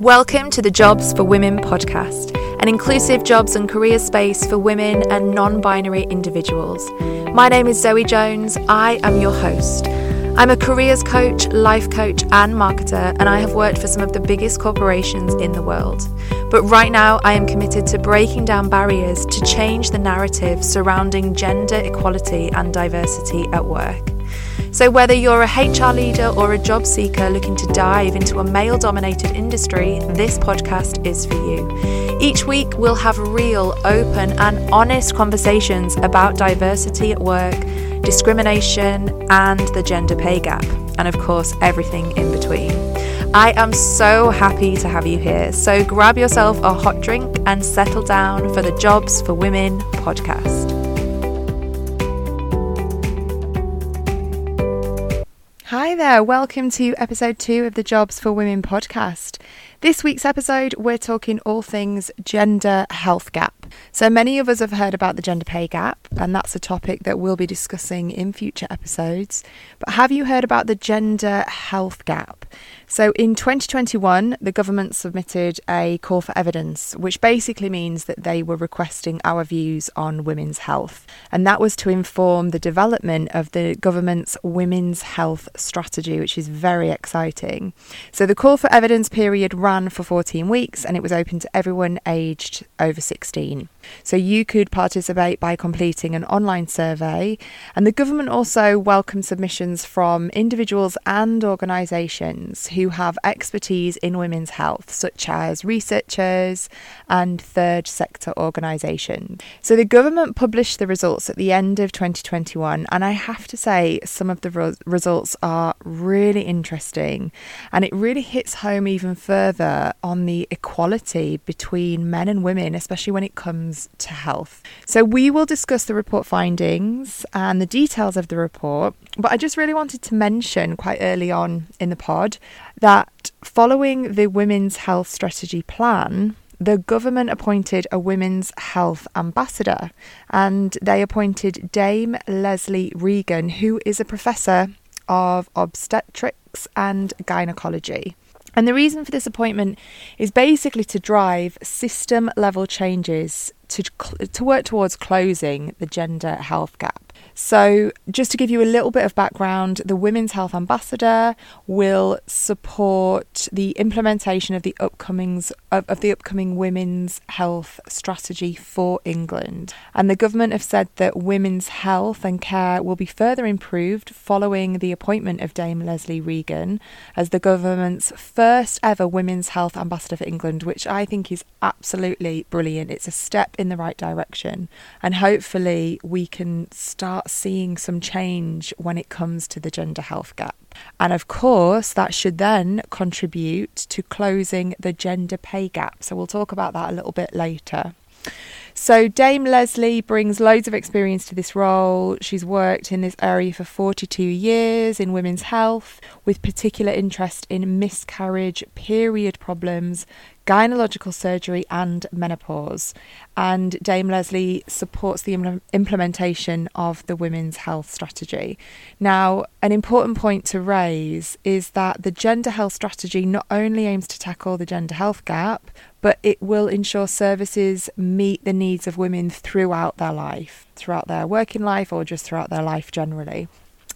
Welcome to the Jobs for Women podcast, an inclusive jobs and career space for women and non binary individuals. My name is Zoe Jones. I am your host. I'm a careers coach, life coach, and marketer, and I have worked for some of the biggest corporations in the world. But right now, I am committed to breaking down barriers to change the narrative surrounding gender equality and diversity at work. So, whether you're a HR leader or a job seeker looking to dive into a male dominated industry, this podcast is for you. Each week, we'll have real, open, and honest conversations about diversity at work, discrimination, and the gender pay gap, and of course, everything in between. I am so happy to have you here. So grab yourself a hot drink and settle down for the Jobs for Women podcast. Hi there, welcome to episode two of the Jobs for Women podcast. This week's episode, we're talking all things gender health gap. So, many of us have heard about the gender pay gap, and that's a topic that we'll be discussing in future episodes. But have you heard about the gender health gap? So, in 2021, the government submitted a call for evidence, which basically means that they were requesting our views on women's health. And that was to inform the development of the government's women's health strategy, which is very exciting. So, the call for evidence period ran for 14 weeks and it was open to everyone aged over 16. So, you could participate by completing an online survey. And the government also welcomed submissions from individuals and organisations who have expertise in women's health, such as researchers and third sector organisations. So the government published the results at the end of 2021, and I have to say, some of the re- results are really interesting, and it really hits home even further on the equality between men and women, especially when it comes to health. So we will discuss the report findings and the details of the report, but I just really wanted to mention quite early on in the pod that following the Women's Health Strategy Plan, the government appointed a women's health ambassador and they appointed Dame Lesley Regan, who is a professor of obstetrics and gynecology. And the reason for this appointment is basically to drive system level changes to, to work towards closing the gender health gap. So, just to give you a little bit of background, the Women's Health Ambassador will support the implementation of the upcomings of, of, the upcoming women's health strategy for England. And the government have said that women's health and care will be further improved following the appointment of Dame Lesley Regan as the government's first ever Women's Health Ambassador for England, which I think is absolutely brilliant. It's a step in the right direction, and hopefully we can start seeing some change when it comes to the gender health gap. And of course, that should then contribute to closing the gender pay gap. So we'll talk about that a little bit later. So, Dame Lesley brings loads of experience to this role. She's worked in this area for 42 years in women's health, with particular interest in miscarriage, period problems, gynecological surgery, and menopause. And Dame Lesley supports the Im- implementation of the women's health strategy. Now, an important point to raise is that the gender health strategy not only aims to tackle the gender health gap, but it will ensure services meet the needs of women throughout their life, throughout their working life, or just throughout their life generally.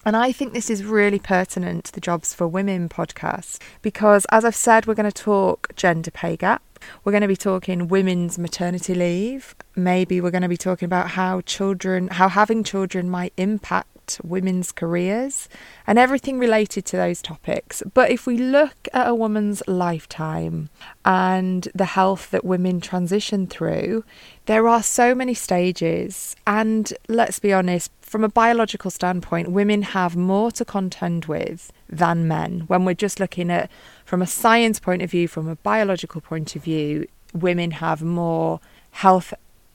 And I think this is really pertinent to the Jobs for Women podcast because, as I've said, we're going to talk gender pay gap. We're going to be talking women's maternity leave. Maybe we're going to be talking about how children, how having children might impact women's careers and everything related to those topics. But if we look at a woman's lifetime and the health that women transition through, there are so many stages. And let's be honest, from a biological standpoint, women have more to contend with than men. When we're just looking at from a science point of view, from a biological point of view, women have more health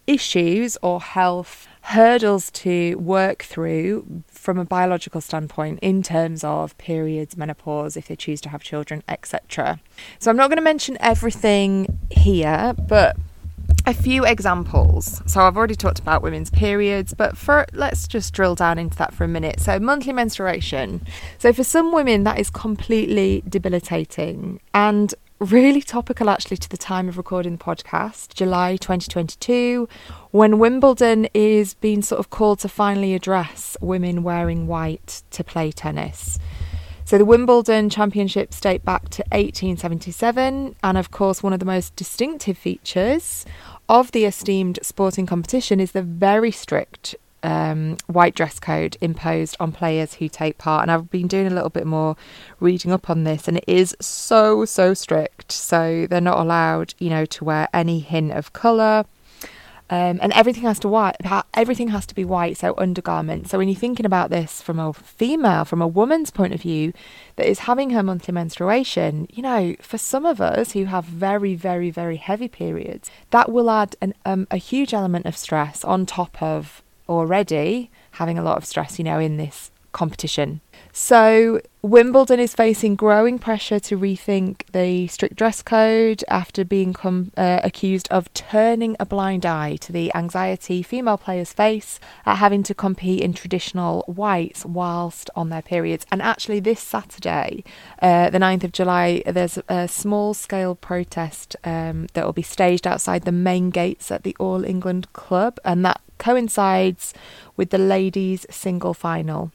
issues or health hurdles to work through from a biological standpoint in terms of periods, menopause, if they choose to have children, etc. So I'm not going to mention everything here, but a few examples. So I've already talked about women's periods, but for let's just drill down into that for a minute. So monthly menstruation. So for some women that is completely debilitating and really topical actually to the time of recording the podcast, July 2022, when Wimbledon is being sort of called to finally address women wearing white to play tennis. So the Wimbledon Championships date back to 1877, and of course, one of the most distinctive features of the esteemed sporting competition is the very strict um, white dress code imposed on players who take part. And I've been doing a little bit more reading up on this, and it is so, so strict. So they're not allowed, you know, to wear any hint of colour. Um, and everything has to white. Everything has to be white. So undergarments. So when you're thinking about this from a female, from a woman's point of view, that is having her monthly menstruation, you know, for some of us who have very, very, very heavy periods, that will add an, um, a huge element of stress on top of already having a lot of stress, you know, in this competition. So, Wimbledon is facing growing pressure to rethink the strict dress code after being com- uh, accused of turning a blind eye to the anxiety female players face at having to compete in traditional whites whilst on their periods. And actually, this Saturday, uh, the 9th of July, there's a small scale protest um, that will be staged outside the main gates at the All England Club, and that coincides with the ladies' single final.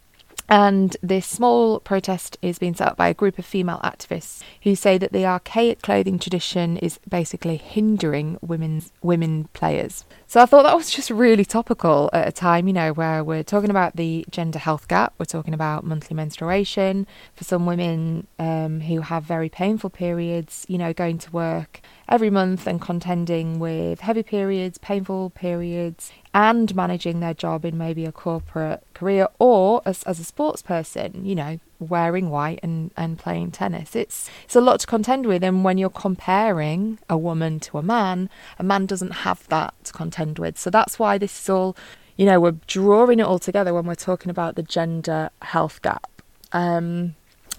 And this small protest is being set up by a group of female activists who say that the archaic clothing tradition is basically hindering women's women players. So I thought that was just really topical at a time, you know, where we're talking about the gender health gap, we're talking about monthly menstruation for some women um, who have very painful periods, you know, going to work every month and contending with heavy periods, painful periods, and managing their job in maybe a corporate career or as, as a sports person, you know, wearing white and, and playing tennis. It's it's a lot to contend with and when you're comparing a woman to a man, a man doesn't have that to contend with. So that's why this is all you know, we're drawing it all together when we're talking about the gender health gap. Um,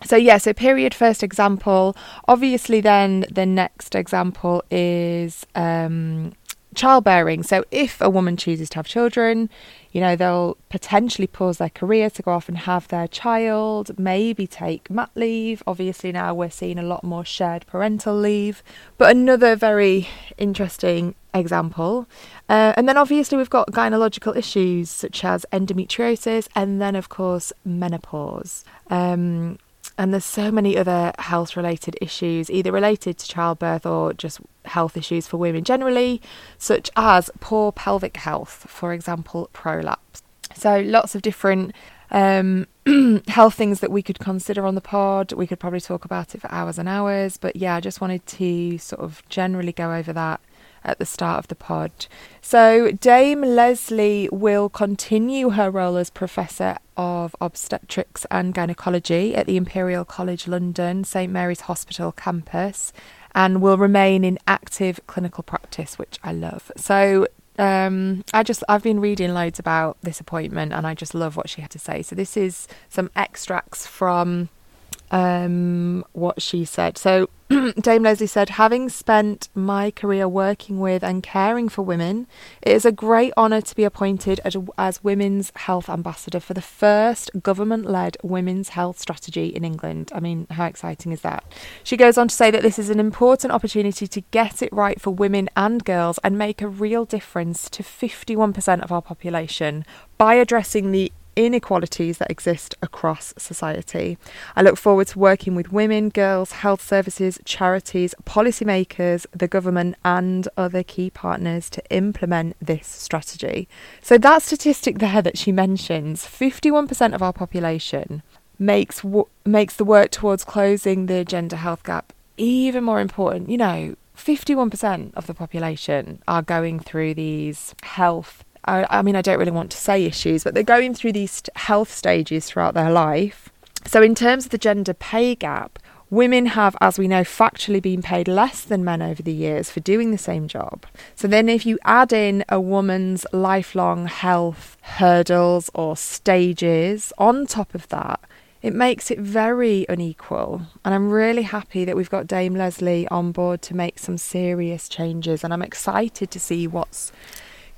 so yeah, so period first example. Obviously, then the next example is um, childbearing. So if a woman chooses to have children, you know, they'll potentially pause their career to go off and have their child, maybe take mat leave. Obviously, now we're seeing a lot more shared parental leave. But another very interesting example. Uh, and then obviously, we've got gynecological issues such as endometriosis and then, of course, menopause. Um, and there's so many other health related issues, either related to childbirth or just health issues for women generally, such as poor pelvic health, for example, prolapse. So, lots of different um, health things that we could consider on the pod. We could probably talk about it for hours and hours, but yeah, I just wanted to sort of generally go over that at the start of the pod. So, Dame Lesley will continue her role as Professor of Obstetrics and Gynecology at the Imperial College London, St Mary's Hospital campus, and will remain in active clinical practice, which I love. So, um, I just I've been reading loads about this appointment and I just love what she had to say. So this is some extracts from um, what she said. So, Dame Lesley said, having spent my career working with and caring for women, it is a great honour to be appointed as, as Women's Health Ambassador for the first government led women's health strategy in England. I mean, how exciting is that? She goes on to say that this is an important opportunity to get it right for women and girls and make a real difference to 51% of our population by addressing the inequalities that exist across society. I look forward to working with women, girls, health services, charities, policymakers, the government, and other key partners to implement this strategy. So, that statistic there that she mentions 51% of our population makes, w- makes the work towards closing the gender health gap even more important. You know, 51% of the population are going through these health I, I mean, I don't really want to say issues, but they're going through these health stages throughout their life. So, in terms of the gender pay gap, women have, as we know, factually been paid less than men over the years for doing the same job. So, then if you add in a woman's lifelong health hurdles or stages on top of that, it makes it very unequal. And I'm really happy that we've got Dame Lesley on board to make some serious changes. And I'm excited to see what's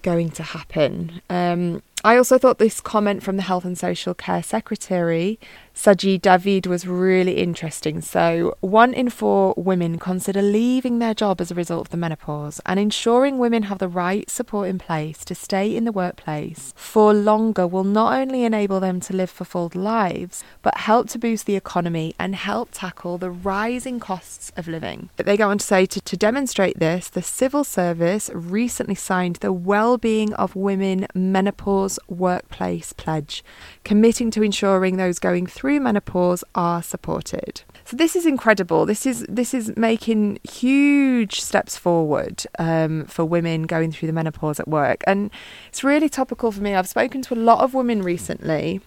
going to happen. Um, I also thought this comment from the Health and Social Care Secretary Sajid Javid was really interesting. So, one in four women consider leaving their job as a result of the menopause, and ensuring women have the right support in place to stay in the workplace for longer will not only enable them to live fulfilled lives, but help to boost the economy and help tackle the rising costs of living. But they go on to say to, to demonstrate this, the civil service recently signed the Wellbeing of Women Menopause Workplace Pledge, committing to ensuring those going through through menopause are supported. So this is incredible. This is this is making huge steps forward um, for women going through the menopause at work, and it's really topical for me. I've spoken to a lot of women recently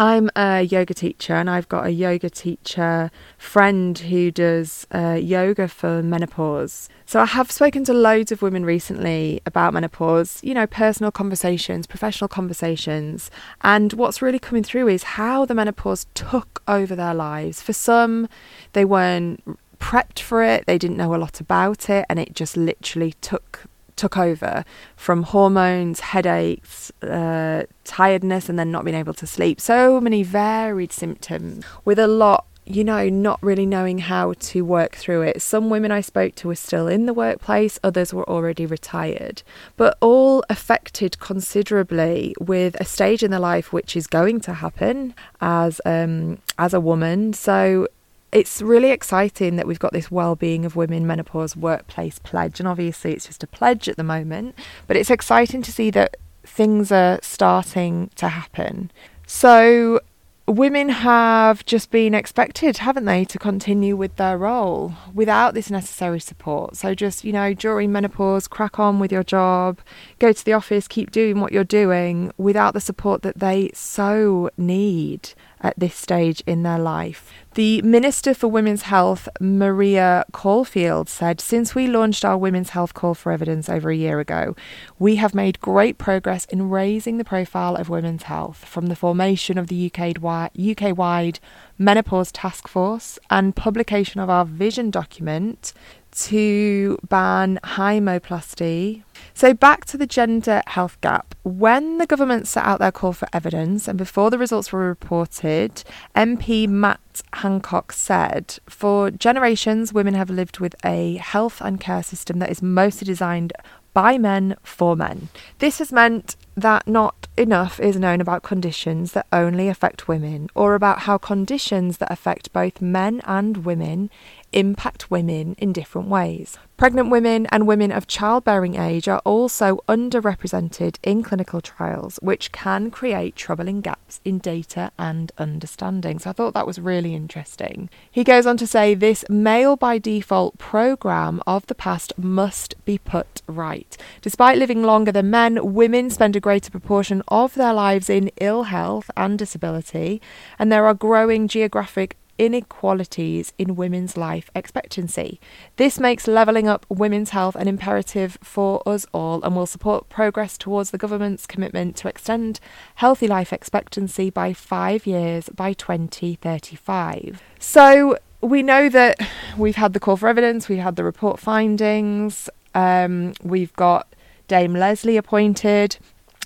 I'm a yoga teacher and I've got a yoga teacher friend who does uh, yoga for menopause. So I have spoken to loads of women recently about menopause, you know, personal conversations, professional conversations. And what's really coming through is how the menopause took over their lives. For some, they weren't prepped for it, they didn't know a lot about it, and it just literally took took over from hormones, headaches, uh, tiredness, and then not being able to sleep. So many varied symptoms with a lot you know, not really knowing how to work through it. Some women I spoke to were still in the workplace, others were already retired, but all affected considerably with a stage in their life which is going to happen as um, as a woman. So it's really exciting that we've got this well-being of women menopause workplace pledge and obviously it's just a pledge at the moment but it's exciting to see that things are starting to happen so women have just been expected, haven't they, to continue with their role without this necessary support. So, just, you know, during menopause, crack on with your job, go to the office, keep doing what you're doing without the support that they so need at this stage in their life. The Minister for Women's Health, Maria Caulfield, said Since we launched our Women's Health Call for Evidence over a year ago, we have made great progress in raising the profile of women's health from the formation of the UK wide menopause task force and publication of our vision document to ban hymenoplasty. So, back to the gender health gap. When the government set out their call for evidence and before the results were reported, MP Matt Hancock said, For generations, women have lived with a health and care system that is mostly designed by men for men. This has meant that not enough is known about conditions that only affect women or about how conditions that affect both men and women impact women in different ways. Pregnant women and women of childbearing age are also underrepresented in clinical trials, which can create troubling gaps in data and understanding. So I thought that was really interesting. He goes on to say this male by default program of the past must be put right. Despite living longer than men, women spend a greater proportion of their lives in ill health and disability, and there are growing geographic inequalities in women's life expectancy. This makes levelling up women's health an imperative for us all and will support progress towards the government's commitment to extend healthy life expectancy by five years by 2035. So, we know that we've had the call for evidence, we've had the report findings, um, we've got Dame Lesley appointed.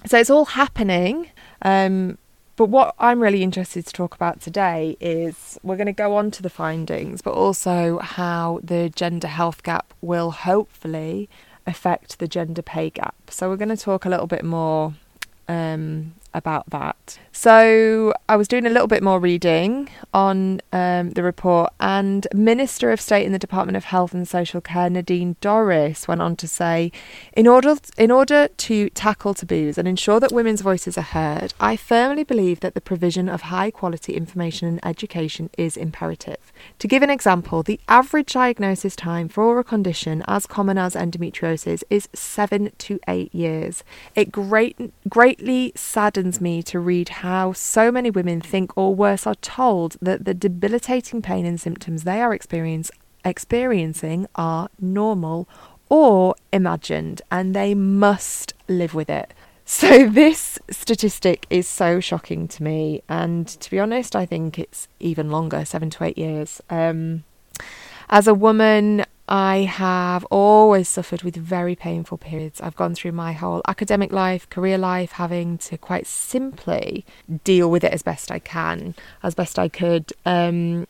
So it's all happening. Um, but what I'm really interested to talk about today is we're going to go on to the findings, but also how the gender health gap will hopefully affect the gender pay gap. So we're going to talk a little bit more um, about that. So I was doing a little bit more reading on um, the report, and Minister of State in the Department of Health and Social Care, Nadine Dorries, went on to say, in order in order to tackle taboos and ensure that women's voices are heard, I firmly believe that the provision of high quality information and education is imperative. To give an example, the average diagnosis time for a condition as common as endometriosis is seven to eight years. It great, greatly saddens me to read how so many women think, or worse, are told that the debilitating pain and symptoms they are experiencing are normal or imagined, and they must live with it. So, this statistic is so shocking to me, and to be honest, I think it's even longer seven to eight years. Um, as a woman, I have always suffered with very painful periods. I've gone through my whole academic life, career life, having to quite simply deal with it as best I can, as best I could. Um,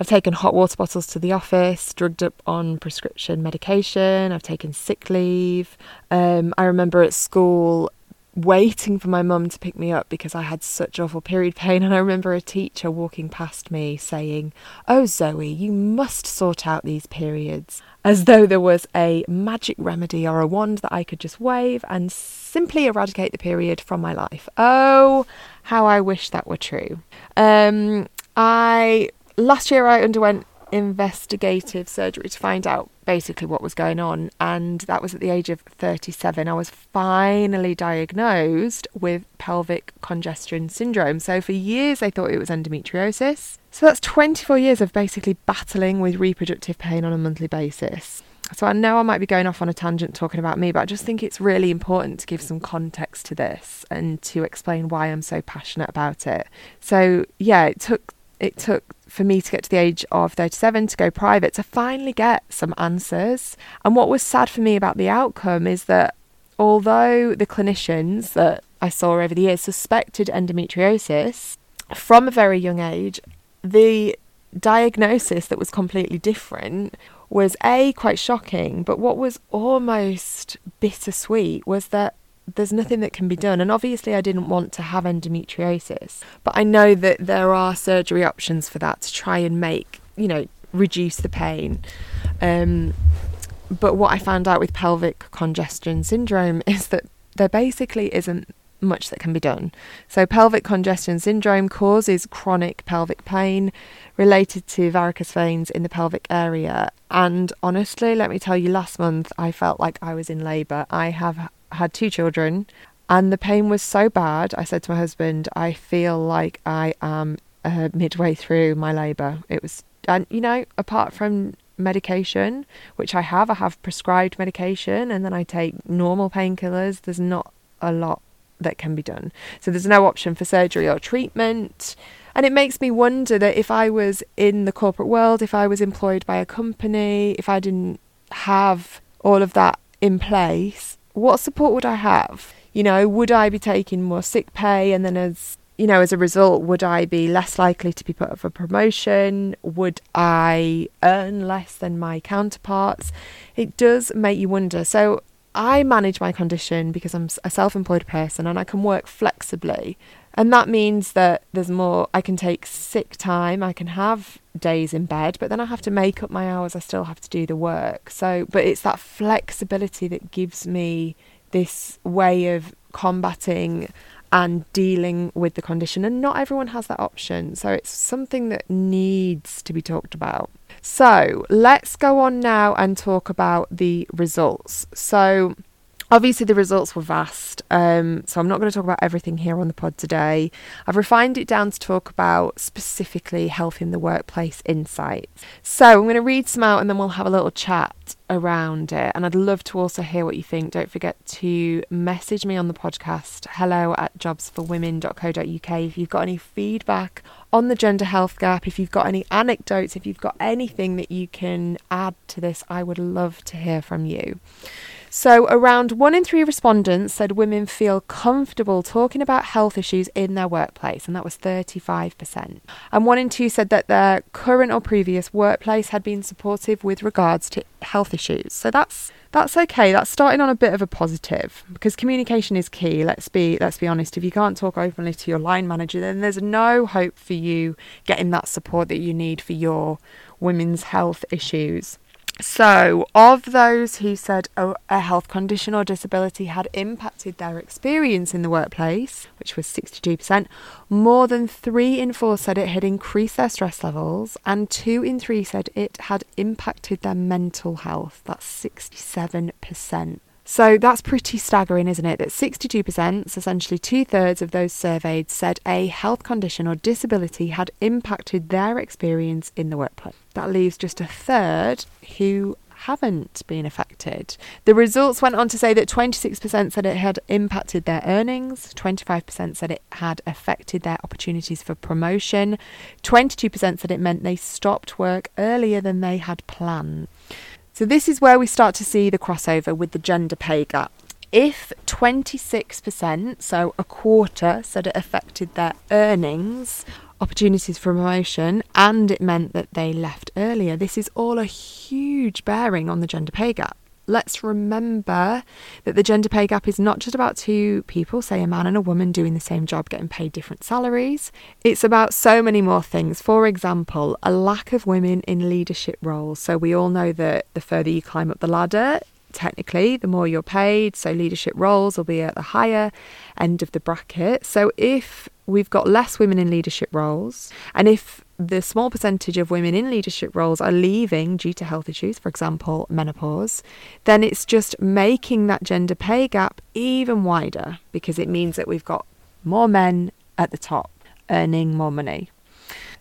I've taken hot water bottles to the office, drugged up on prescription medication. I've taken sick leave. Um, I remember at school waiting for my mum to pick me up because I had such awful period pain. And I remember a teacher walking past me saying, Oh, Zoe, you must sort out these periods. As though there was a magic remedy or a wand that I could just wave and simply eradicate the period from my life. Oh, how I wish that were true. Um, I last year I underwent investigative surgery to find out basically what was going on, and that was at the age of 37. I was finally diagnosed with pelvic congestion syndrome. So, for years, they thought it was endometriosis. So, that's 24 years of basically battling with reproductive pain on a monthly basis. So, I know I might be going off on a tangent talking about me, but I just think it's really important to give some context to this and to explain why I'm so passionate about it. So, yeah, it took it took for me to get to the age of 37 to go private to finally get some answers. And what was sad for me about the outcome is that although the clinicians that I saw over the years suspected endometriosis from a very young age, the diagnosis that was completely different was A, quite shocking, but what was almost bittersweet was that there's nothing that can be done. And obviously, I didn't want to have endometriosis, but I know that there are surgery options for that to try and make, you know, reduce the pain. Um, but what I found out with pelvic congestion syndrome is that there basically isn't much that can be done. So, pelvic congestion syndrome causes chronic pelvic pain related to varicose veins in the pelvic area. And honestly, let me tell you, last month I felt like I was in labour. I have had two children, and the pain was so bad. I said to my husband, I feel like I am uh, midway through my labour. It was, and you know, apart from medication, which I have, I have prescribed medication, and then I take normal painkillers. There's not a lot that can be done. So there's no option for surgery or treatment. And it makes me wonder that if I was in the corporate world, if I was employed by a company, if I didn't have all of that in place, what support would I have? You know, would I be taking more sick pay and then as you know, as a result, would I be less likely to be put up for promotion? Would I earn less than my counterparts? It does make you wonder. So, I manage my condition because I'm a self employed person and I can work flexibly. And that means that there's more, I can take sick time, I can have days in bed, but then I have to make up my hours, I still have to do the work. So, but it's that flexibility that gives me this way of combating and dealing with the condition. And not everyone has that option. So it's something that needs to be talked about. So let's go on now and talk about the results. So, Obviously, the results were vast, um, so I'm not going to talk about everything here on the pod today. I've refined it down to talk about specifically health in the workplace insights. So I'm going to read some out and then we'll have a little chat around it. And I'd love to also hear what you think. Don't forget to message me on the podcast hello at jobsforwomen.co.uk if you've got any feedback on the gender health gap, if you've got any anecdotes, if you've got anything that you can add to this, I would love to hear from you. So, around one in three respondents said women feel comfortable talking about health issues in their workplace, and that was 35%. And one in two said that their current or previous workplace had been supportive with regards to health issues. So, that's that's okay. That's starting on a bit of a positive because communication is key. Let's be let's be honest. If you can't talk openly to your line manager, then there's no hope for you getting that support that you need for your women's health issues. So, of those who said a, a, health condition or disability had impacted their experience in the workplace, which was 62%, more than three in four said it had increased their stress levels, and two in three said it had impacted their mental health. That's 67%. So that's pretty staggering, isn't it? That 62%, so essentially two thirds of those surveyed, said a health condition or disability had impacted their experience in the workplace. That leaves just a third who haven't been affected. The results went on to say that 26% said it had impacted their earnings, 25% said it had affected their opportunities for promotion, 22% said it meant they stopped work earlier than they had planned. So, this is where we start to see the crossover with the gender pay gap. If 26%, so a quarter, said it affected their earnings, opportunities for promotion, and it meant that they left earlier, this is all a huge bearing on the gender pay gap. Let's remember that the gender pay gap is not just about two people, say a man and a woman doing the same job getting paid different salaries. It's about so many more things. For example, a lack of women in leadership roles. So we all know that the further you climb up the ladder, technically, the more you're paid. So leadership roles will be at the higher end of the bracket. So if we've got less women in leadership roles, and if the small percentage of women in leadership roles are leaving due to health issues, for example, menopause, then it's just making that gender pay gap even wider because it means that we've got more men at the top earning more money.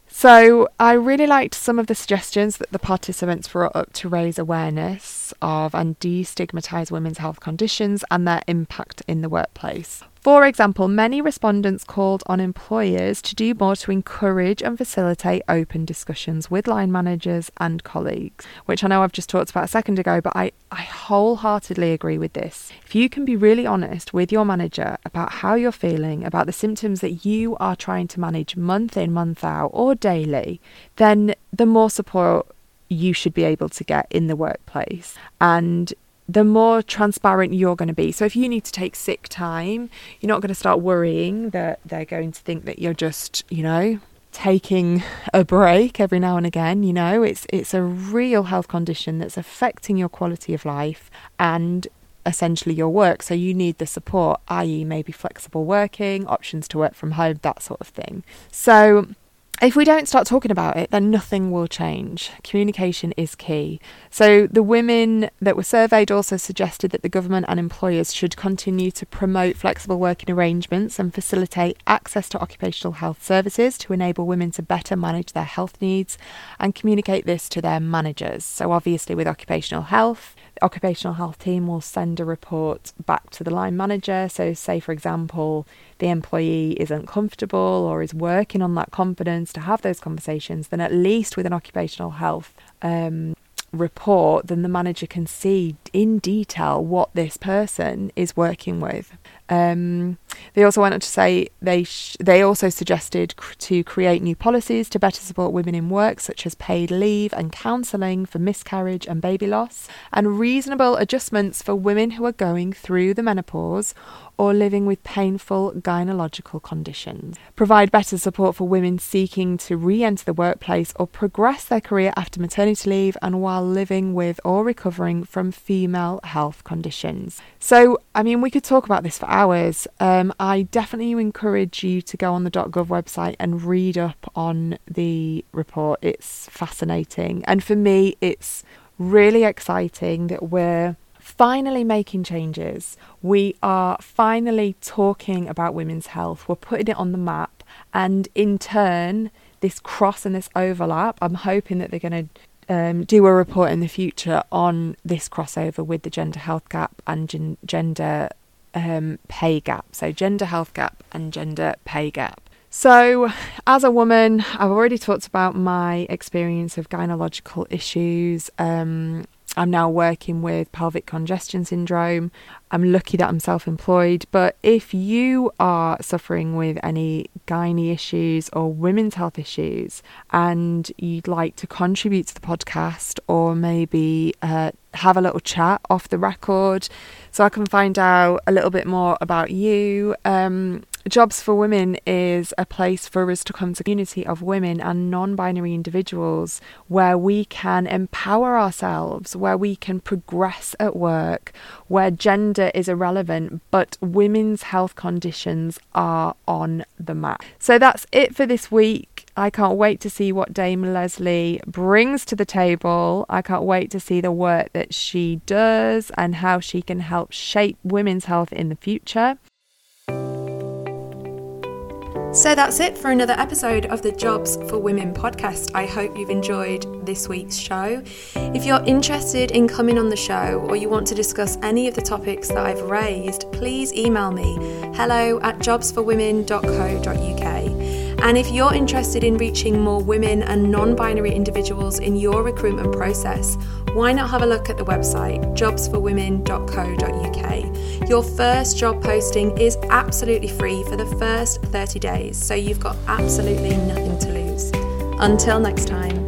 So, I really liked some of the suggestions that the participants brought up to raise awareness of and destigmatise women's health conditions and their impact in the workplace. For example, many respondents called on employers to do more to encourage and facilitate open discussions with line managers and colleagues, which I know I've just talked about a second ago, but I, I wholeheartedly agree with this. If you can be really honest with your manager about how you're feeling, about the symptoms that you are trying to manage month in, month out, or daily, then the more support you should be able to get in the workplace. And the more transparent you're going to be. So if you need to take sick time, you're not going to start worrying that they're going to think that you're just, you know, taking a break every now and again, you know, it's it's a real health condition that's affecting your quality of life and essentially your work. So you need the support, i.e., maybe flexible working, options to work from home, that sort of thing. So if we don't start talking about it, then nothing will change. Communication is key. So, the women that were surveyed also suggested that the government and employers should continue to promote flexible working arrangements and facilitate access to occupational health services to enable women to better manage their health needs and communicate this to their managers. So, obviously, with occupational health, occupational health team will send a report back to the line manager. So, say for example, the employee isn't comfortable or is working on that confidence to have those conversations, then at least with an occupational health um, report, then the manager can see in detail what this person is working with. Um, they also went on to say they sh- they also suggested cr- to create new policies to better support women in work, such as paid leave and counselling for miscarriage and baby loss, and reasonable adjustments for women who are going through the menopause or living with painful gynecological conditions. Provide better support for women seeking to re enter the workplace or progress their career after maternity leave and while living with or recovering from female health conditions. So, I mean, we could talk about this for hours. Um, I definitely encourage you to go on the .gov website and read up on the report. It's fascinating. And for me, it's really exciting that we're finally making changes. We are finally talking about women's health. We're putting it on the map. And in turn, this cross and this overlap, I'm hoping that they're going to um, do a report in the future on this crossover with the gender health gap and gen- gender um, pay gap. So, gender health gap and gender pay gap. So, as a woman, I've already talked about my experience of gynecological issues. Um, I'm now working with pelvic congestion syndrome. I'm lucky that I'm self employed, but if you are suffering with any gynae issues or women's health issues and you'd like to contribute to the podcast or maybe uh, have a little chat off the record so I can find out a little bit more about you, um, Jobs for Women is a place for us to come to a community of women and non binary individuals where we can empower ourselves, where we can progress at work, where gender is irrelevant, but women's health conditions are on the map. So that's it for this week. I can't wait to see what Dame Lesley brings to the table. I can't wait to see the work that she does and how she can help shape women's health in the future. So that's it for another episode of the Jobs for Women podcast. I hope you've enjoyed this week's show. If you're interested in coming on the show or you want to discuss any of the topics that I've raised, please email me hello at jobsforwomen.co.uk. And if you're interested in reaching more women and non binary individuals in your recruitment process, why not have a look at the website jobsforwomen.co.uk? Your first job posting is absolutely free for the first 30 days, so you've got absolutely nothing to lose. Until next time.